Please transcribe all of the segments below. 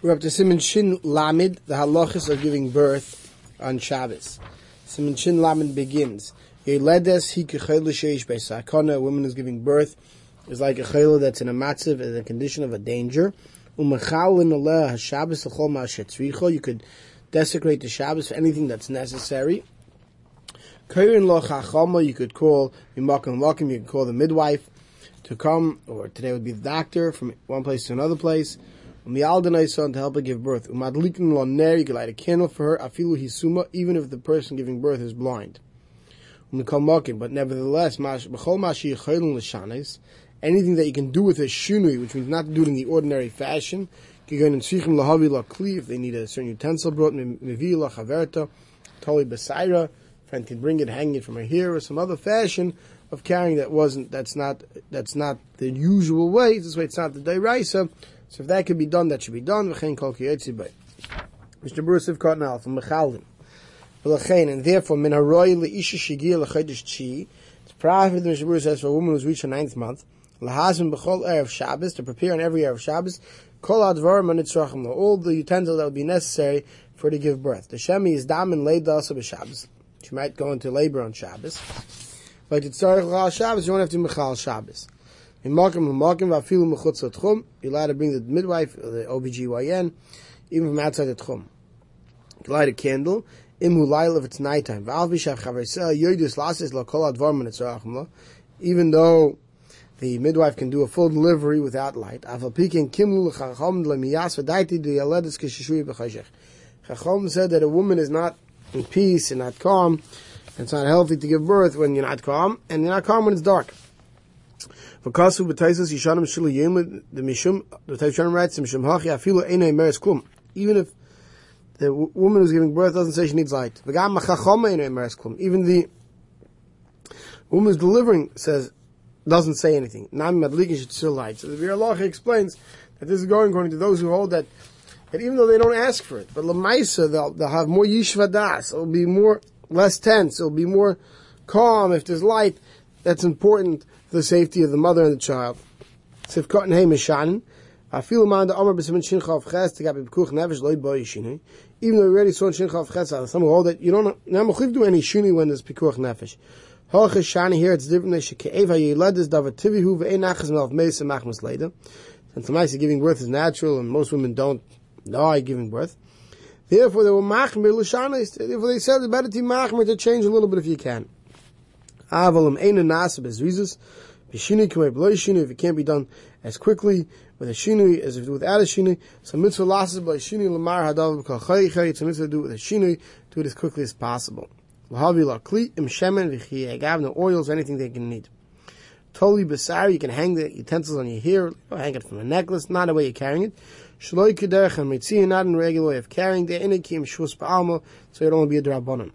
We're up to Simon Shin Lamid, the halachas of giving birth on Shabbos. Simon Shin Lamid begins. Yeledes hi kechayla sheish beisakana, a woman is giving birth, is like a chayla that's in a matziv, in a condition of a danger. Aleh ha-Shabbos l'chol you could desecrate the Shabbos for anything that's necessary. Lo chachama, you could call mimakim makim, you could call the midwife to come, or today would be the doctor, from one place to another place. Son to help her give birth. Umadlikin lo ner, you can light a candle for her, afilu hisuma, even if the person giving birth is blind. But nevertheless, b'chol l'shanes, anything that you can do with a shunui, which means not to do it in the ordinary fashion, if they need a certain utensil brought, mevi chaverta, toli besaira, friend can bring it, hang it from her hair, or some other fashion of carrying that wasn't, that's not, that's not the usual way, this way it's not the dayraisa, so if that can be done, that should be done. V'chein kol. Mr. Bruce of Cotton from Mechaldim. V'lechein, and therefore, min haroi le'isha shigia l'chodesh chi, it's profit, Mr. Bruce says, for a woman who's reached her ninth month, lahazim b'chol erev Shabbos, to prepare on every erev Shabbos, kol advar manitzrachim, all the utensil that would be necessary for to give birth. The shemi is damin leida also b'Shabbos. She might go into labor on Shabbos. But it's tzarech Shabbos, you won't have to mechal Shabbos. In Markim Markim Vafilu Mechutz Tchum, you're allowed to bring the midwife, the OBGYN, even from outside the Tchum. Light a candle, if it's nighttime. Even though the midwife can do a full delivery without light. Chachom said that a woman is not in peace and not calm. It's not healthy to give birth when you're not calm, and you're not calm when it's dark. V'kasu b'taisus yishanim shilu yemud the mishum the Taishanim writes mishum hachi afilu einay meres klum. Even if the woman who's giving birth doesn't say she needs light. V'gam einay meres klum. Even the woman who's delivering says doesn't say anything. Nam madlikin should still light. So the Biur Halacha explains that this is going according to those who hold that that even though they don't ask for it, but lamaisa they'll they'll have more yishva das. It'll be more less tense. It'll be more calm if there's light. That's important for the safety of the mother and the child. Even though we already saw in shincha of ches, some hold that you don't not do any shini when there's pikuch nefesh. Hoche shani here it's different. They shekeeva yiledis davar tivihu ve'ein achas melaf and machmas later. Since giving birth is natural and most women don't die giving birth. Therefore, they were machmir l'shanis. Therefore, they said it's better to machmir to change a little bit if you can. Avalim eina nasa bezrizas. B'shinui k'mei b'loi shinui. If it can't be done as quickly with a shinui as if without a shinui. So mitzvah lasses by shinui lamar hadav b'kal chayi It's a mitzvah to do it with a shinui. Do it as quickly as possible. L'havi lakli im shemen v'chiyeh. Gav no oils, anything they can need. Totally besar, you can hang the utensils on your hair, hang it from a necklace, not the way you're carrying it. Shloi kederech and mitzvah, not in a regular way of carrying the inikim shus ba'alma, so it only be a drabonim.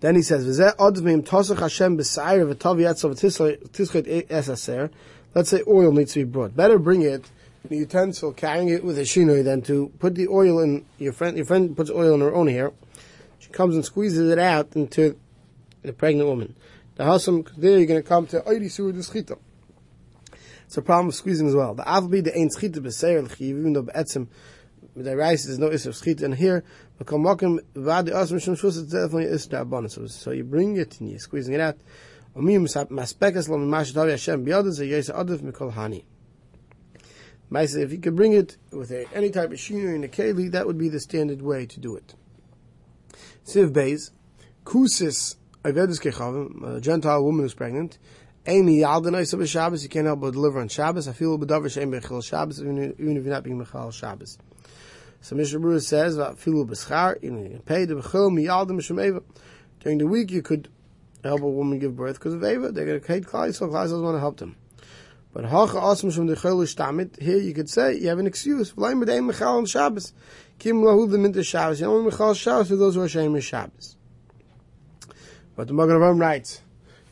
Then he says, "V'zeh odvim tosach Hashem b'sayir yatzav tischet esaser." Let's say oil needs to be brought. Better bring it in a utensil, carrying it with a shinoi, than to put the oil in your friend. Your friend puts oil in her own hair. She comes and squeezes it out into the pregnant woman. The hasam there you're going to come to oili sur the schita. It's a problem of squeezing as well. The avbi the ain't schita b'seir even though be'etzim the rice is no isser schita and here we call mokim vadi osmishem shuf. It's definitely israf bonus. so you bring it and you're squeezing it out. If you could bring it with a, any type of machinery in a keli, that would be the standard way to do it. Siv Beis, Kusis, a Gentile woman who's pregnant, Amy Yaldanai Shabbos, you can't help but deliver on Shabbos. I feel Badavar Shem Bechil Shabbos, even if you're not being Mechal Shabbos. So Mishnah Berurah says, "Filu b'schar, you pay the b'chil miyaldim shemeva." During the week, you could help a woman give birth because of Eva. They're going to hate Klai, so Klai doesn't want to help them. But hacha asm from the chaylu shtamit. Here you could say you have an excuse. V'layim b'dei mechal on Shabbos. Kim lahu the minta Shabbos. You only mechal Shabbos for those who are ashamed of Shabbos. But the Magen Avraham writes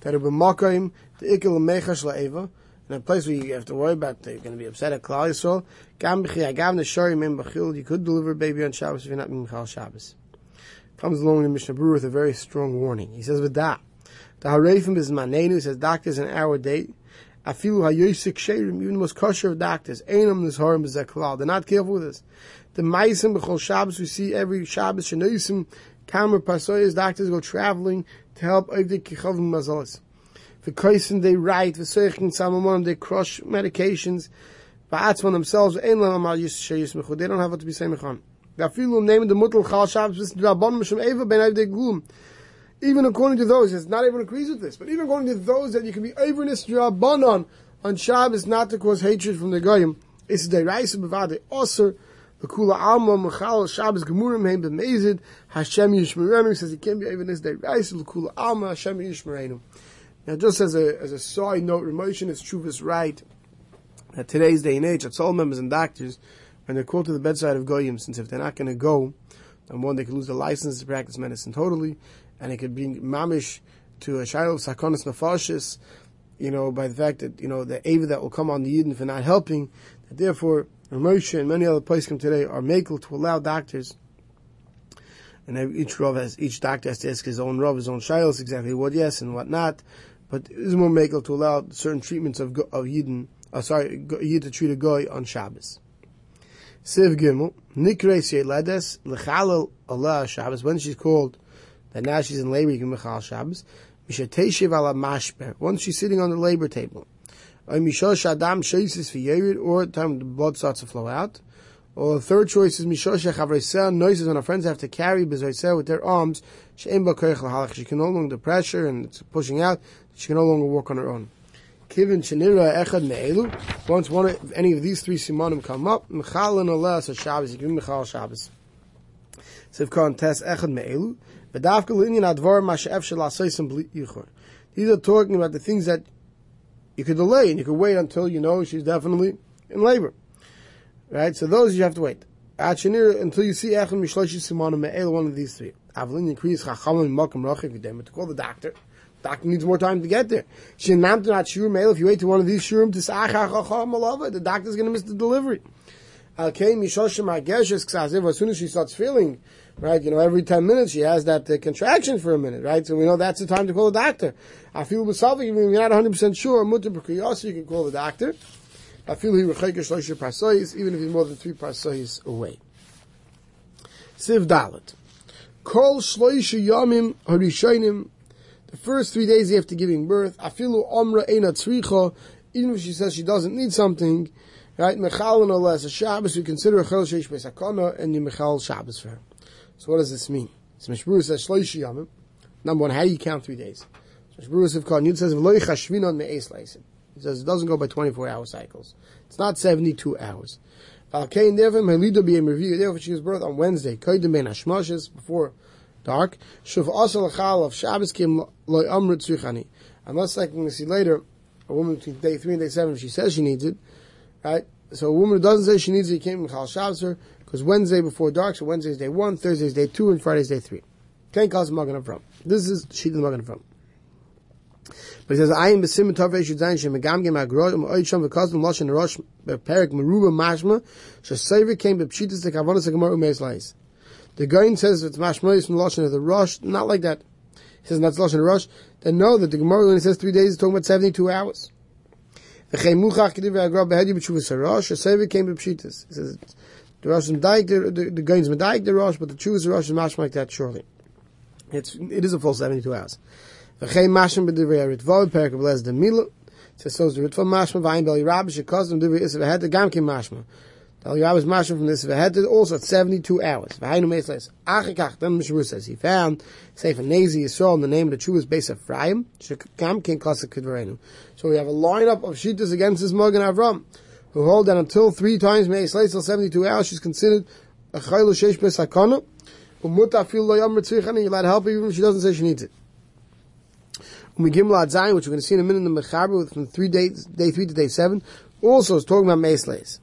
that will makayim the ikil mechash la'eva in a place where you have to worry about they're going to be upset at Klal Yisrael. Gam gam b'chil. You could deliver a baby on Shabbos if you're not Michal Shabbos. Comes along the Mishnah Berurah with a very strong warning. He says, "V'da, the harefim is manenu." Says doctors an hour date. Afilu hayoisik sherim, even the most kosher of doctors, einam nizharim b'zeklal. They're not careful with this. The maisim b'chol Shabbos, we see every Shabbos, shenoisim, kamer pasoyas, doctors go traveling to help Ovdik Kichavim Mazalas. The Kaisen, they write, the Seichen Samamon, they crush medications, Ba'atzman themselves, Ein Lam Amal Yisrael Yismechu, they don't have what to be saying Mechan. Gafilu name the Mutal Chal Shabbos, bis Rabban Mishum Eva Ben Avdei Glum. Even according to those, it's not everyone agrees with this, but even according to those that you can be overness Rabbanon on Shabbos not to cause hatred from the Goyim, it's the Raisa Bavade Osir, the Kula Alma Mechal Shabbos Gemurim Heim B'Mezid Hashem Yishmerenu says he can't be even this day Raisa the Kula Alma Hashem Yishmerenu. Now, just as a as a side note, Ramoshin is Chuvas right that today's day and age, that all members and doctors, when they're called to the bedside of Goyim, since if they're not going to go, number one, they could lose their license to practice medicine totally, and it could bring mamish to a shiloh of sakonis nefashis, you know, by the fact that, you know, the ava that will come on the Yidden for not helping, that therefore, Ramosha and many other places come today are makel to allow doctors and each Rav has, each doctor has to ask his own Rav, his own Shilos, exactly what yes and what not, but it is more makel to allow certain treatments of, of Yidden, uh, sorry, Yid to treat a Goy on Shabbos. Siv Gimel, Nikreis Yeledes, Lechalel Allah Shabbos, when she's called, that now she's in labor, you can Mechal Shabbos, Mishateshiv ala Mashber, once she's sitting on the labor table, or Mishosh Adam Shaisis for Yerid, or time the blood starts to flow out, or the third choice is Mishosh Chavreisel, noises when her friends have to carry Bezoisel with their arms, Lahalach, she can no longer the pressure and it's pushing out, she can no longer walk on her own. Kivin Shanira Echad Me'elu, once one of, any of these three simonim come up, Mechal and Allah says Shabbos, you can Mechal Shabbos. Sivkon Tes Echad Me'elu, V'davka Linyan Advar Masha'ef Shel Asaysim Yichor. These are talking about the things that you could delay and you could wait until you know she's definitely in labor. Right? So those you have to wait. Until you see Echad Mishloshi Simonim Me'elu, one of these three. Avlin Yakriz Chachamim Makam Rachik V'dem, to call the doctor. Doctor needs more time to get there. Shinam not sure mail. If you wait to one of these shurim to malava, the doctor's going to miss the delivery. As soon as she starts feeling, right, you know, every 10 minutes she has that uh, contraction for a minute, right? So we know that's the time to call the doctor. I feel even if you're not 100% sure, you can call the doctor. I feel even if he's more than three parsoyis away. Siv Dalit. Kol shloisha yamim harishonim the first three days after giving birth, afilu omra ena tzricha, even if she says she doesn't need something, right? Mechal no less a Shabbos, we consider a chel sheish besakana and the mechal Shabbos for her. So what does this mean? So Mishbur says shloishi yamim. Number one, how do you count three days? So Mishbur says Yud says v'loy chashvinon me'es leisim. He says it doesn't go by 24 hour cycles. It's not 72 hours. Therefore, she gives birth on Wednesday. Koydim ben hashmoshes before dark. Shuv asal of Shabbos kim loy amrit tzrichani. Unless, like we see later, a woman between day three and day seven, she says she needs it, right? So a woman who doesn't say she needs it, came chal Shabbos her, because Wednesday before dark, so Wednesday is day one, Thursday is day two, and Friday is day three. Can't cause Magan from. This is she the Magan from. But he says, I am the besim tov reish zayin she megam gem agrod um sham v'kazim loshen rosh beperik meruba mashma she came bepshitas the kavanas gemar umeis lais. The Gain says it's mashmois from lashon of the rush, not like that. He says that's lashon rush. Then know that the Gemara when he says three days is talking about seventy-two hours. The muchach kediv agrav behedi b'tshuvas harosh. A sevi came b'pshitas. He says the rush is medayik, the, the, the Gain's medayik the rush, but the chuvas rush is mashma like that surely. It's it is a full seventy-two hours. V'chein mashim b'divrei ritvav perik of the mila. Says so the ritvav mashma v'ayin beli rabbi shekaz them divrei isav ahead the gamkim mashma. I was mashing from this Veheted also at 72 hours. V'hainu meisles. Achikach, then Mishmur says, he found Sefer Nezi Yisrael in the name of the true is base of Ephraim, Shekam King Klasik Kidvarenu. So we have a lineup of Shittas against this Mogan Avram, who hold that until three times meisles till 72 hours, she's considered a Chaylu Sheish Besakana, Umuta Fil Lo Yom Ritzichani, you're to help her even if she doesn't say she needs it. We Zayin, which we're going to see in a minute in the Mechaber, from three days, day three to day seven, also is talking about meisles.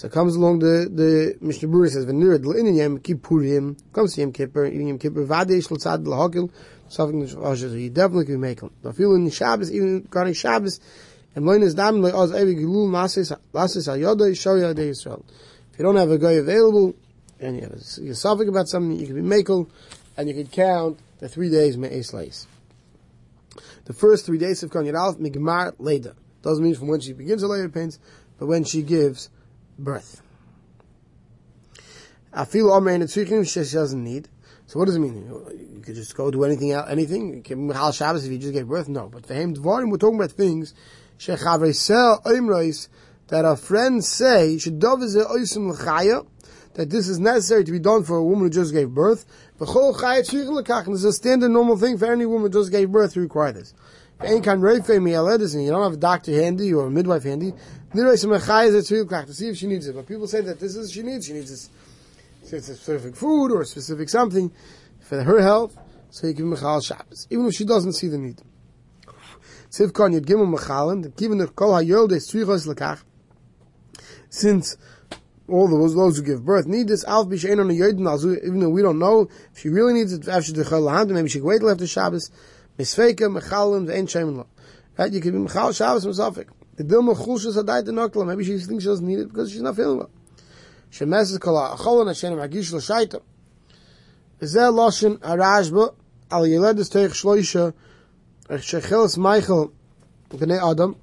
So comes along the the Mishnah Berurah says v'nirad l'inin yem kippurim comes to Yom Kippur even Yom Kippur vadei shel tzad l'hakil something that you definitely can make them. But feel in Shabbos even regarding Shabbos and loin is dam like oz every gilul masis lasis ayoda show yadei Yisrael. If you don't have a guy available and you have a, you're suffering about something, you can be makel and you can count the three days me'es leis. The first three days of Kon Yadalf Migmar Leda. Doesn't mean from when she begins her labor pains, but when she gives birth. I feel Omer she doesn't need. So what does it mean? You could just go do anything else, anything. You can Hal Shabbos if you just gave birth. No, but for him, Dvarim, we're talking about things that our friends say should dove that this is necessary to be done for a woman who just gave birth. And this is a standard normal thing for any woman who just gave birth to require this. You don't have a doctor handy or a midwife handy. To see if she needs it. But people say that this is what she needs. She needs this specific food or specific something for her health, so you give Mechal Shabbos, even if she doesn't see the need. Sivkon Yud Gimel Mechalin, given the Kol HaYol Des Tzvichos Lekach, since all those those who give birth need this alf on the yodin even though we don't know if she really needs it after the chol maybe she can wait till after Shabbos misfeika mechalim ve'en shemin right you can be mechal Shabbos misafik the dilma chulshus hadayt the nokla maybe she thinks she doesn't need it because she's not feeling well שמסס כל החולן השם מרגיש לו שייטה. וזה לושן הרשב"א על ילדס תוך שלושה שחילס מייכל בני אדם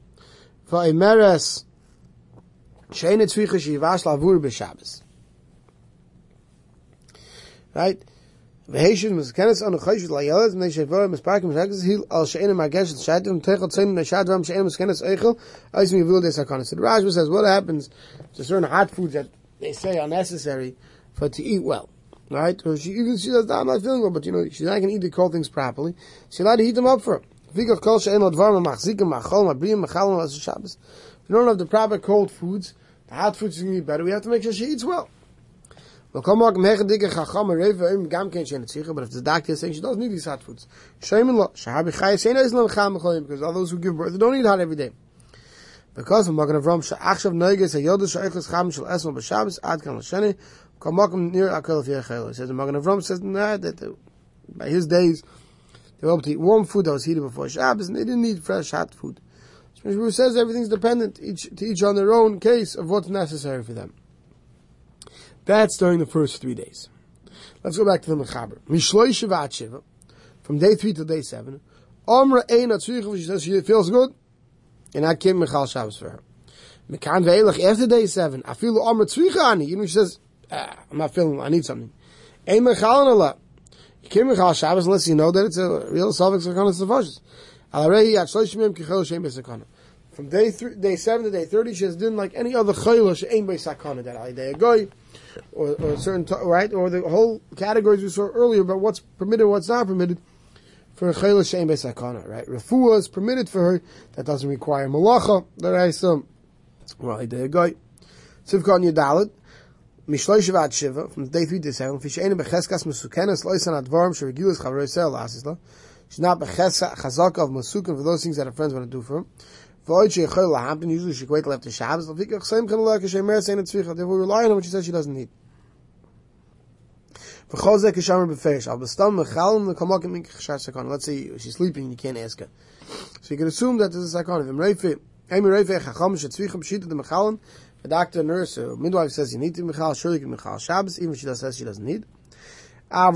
ואימרס שאין צפיחה שיבש לעבור בשבס. right? Veheshes Mizkenes on a Chayshet Layelet, Mnei Shevorim Mizparkim Shagaz Hil Al She'ena Margesh Shadim Techel Tzein Neshadvam She'ena Mizkenes Eichel Ois Mivul Des HaKonis. And Rashba says, what happens to certain hot foods that they say are necessary for to eat well? Right? So she even she says, I'm not feeling well, but you know, she's not going to eat the cold things properly. She's allowed to heat them up for her. Vigach Kol She'en Lo Dvarim Machzikim Machol Mabriyim Machalim As Shabbos. If you don't have the proper cold foods, the hot foods are going to be better. We have to make sure she eats well. But if the doctor is saying she doesn't need these hot foods, because all those who give birth, they don't eat hot every day. Because of Magen Avram she'achshav noiges hayodu she'echus cham shel esmol b'Shabbos ad kan l'sheni kol makom near akel v'yechel. He says Magen Avram says nah, that by his days they were able to eat warm food that was heated before Shabbos and they didn't need fresh hot food. So says everything's dependent each, to each on their own case of what's necessary for them. That's during the first three days. Let's go back to the Mechaber. Mishloi Shivat Shiva, from day three to day seven. Omra Ein Atzricha, she says she feels good and I came Michal Shabbos for her. Mekan ve'elach after day seven, I feel the Omer Tzricha ani. You know, she says, ah, I'm not feeling, I need something. Ein Michal and Allah. You came Michal Shabbos unless you know that it's a real Salvik Sakana Savashis. Alarei yat shloshim yom kichel shem besakana. From day three, day seven to day thirty, she has done like any other chayla she'ain sakana that I day goy, or or certain right, or the whole categories we saw earlier about what's permitted, what's not permitted for a chayla shein sakana, right? Refuah is permitted for her. That doesn't require malacha. I assume. Well, I did a guy. Sivkon Yadalit. Mishloy Shivat Shiva, from day 3 to 7, Fish Becheskas Mesukenes Loisan Advarim Sherigilis Chavroi Sel Asisla. She's not Beches Chazaka of Masukin for those things that her friends want to do for him. Usually she wait till Shabbos. Therefore we rely on her when she says she doesn't need. Let's say she's sleeping, you can't ask her. So you can assume that this is sakon. Doctor, nurse, midwife says you need to Michal, surely you can Shabbos, even if she says she doesn't need. Our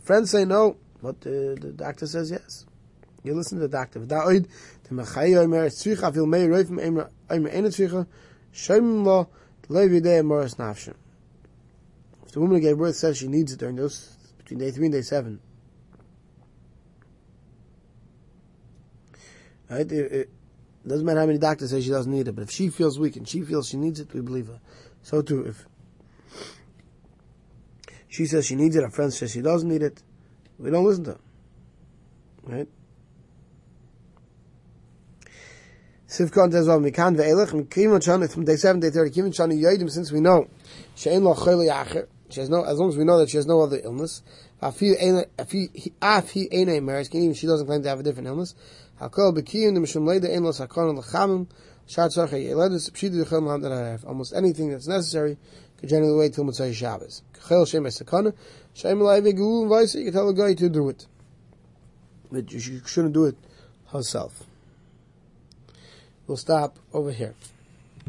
friends say no, but the, the doctor says yes. You listen to the doctor. The Tzvicha, Vil Mei Tzvicha, Lo, Morris Nafshin. If the woman who gave birth says she needs it during those between day three and day seven, right? It, it doesn't matter how many doctors say she doesn't need it, but if she feels weak and she feels she needs it, we believe her. So too, if she says she needs it, her friend says she doesn't need it, we don't listen to her. Right? Sivkon says, well, Mikan ve'elech, Mikivan Shana, from day 7, day 30, Kivan Shana Yodim, since we know, She'en lo chayli acher, she has no, as long as we know that she has no other illness, af he ain't marriage, even she doesn't claim to have a different illness, hakol bekiyim, the mishum leida, ein lo sakon l'chamim, yeledis, pshidi d'chel maham that I have. Almost anything that's necessary, could generally wait till Motzai Shabbos. Kachel shem esakana, shem and vice, you can tell a guy to do it. But you shouldn't do it herself. We'll stop over here.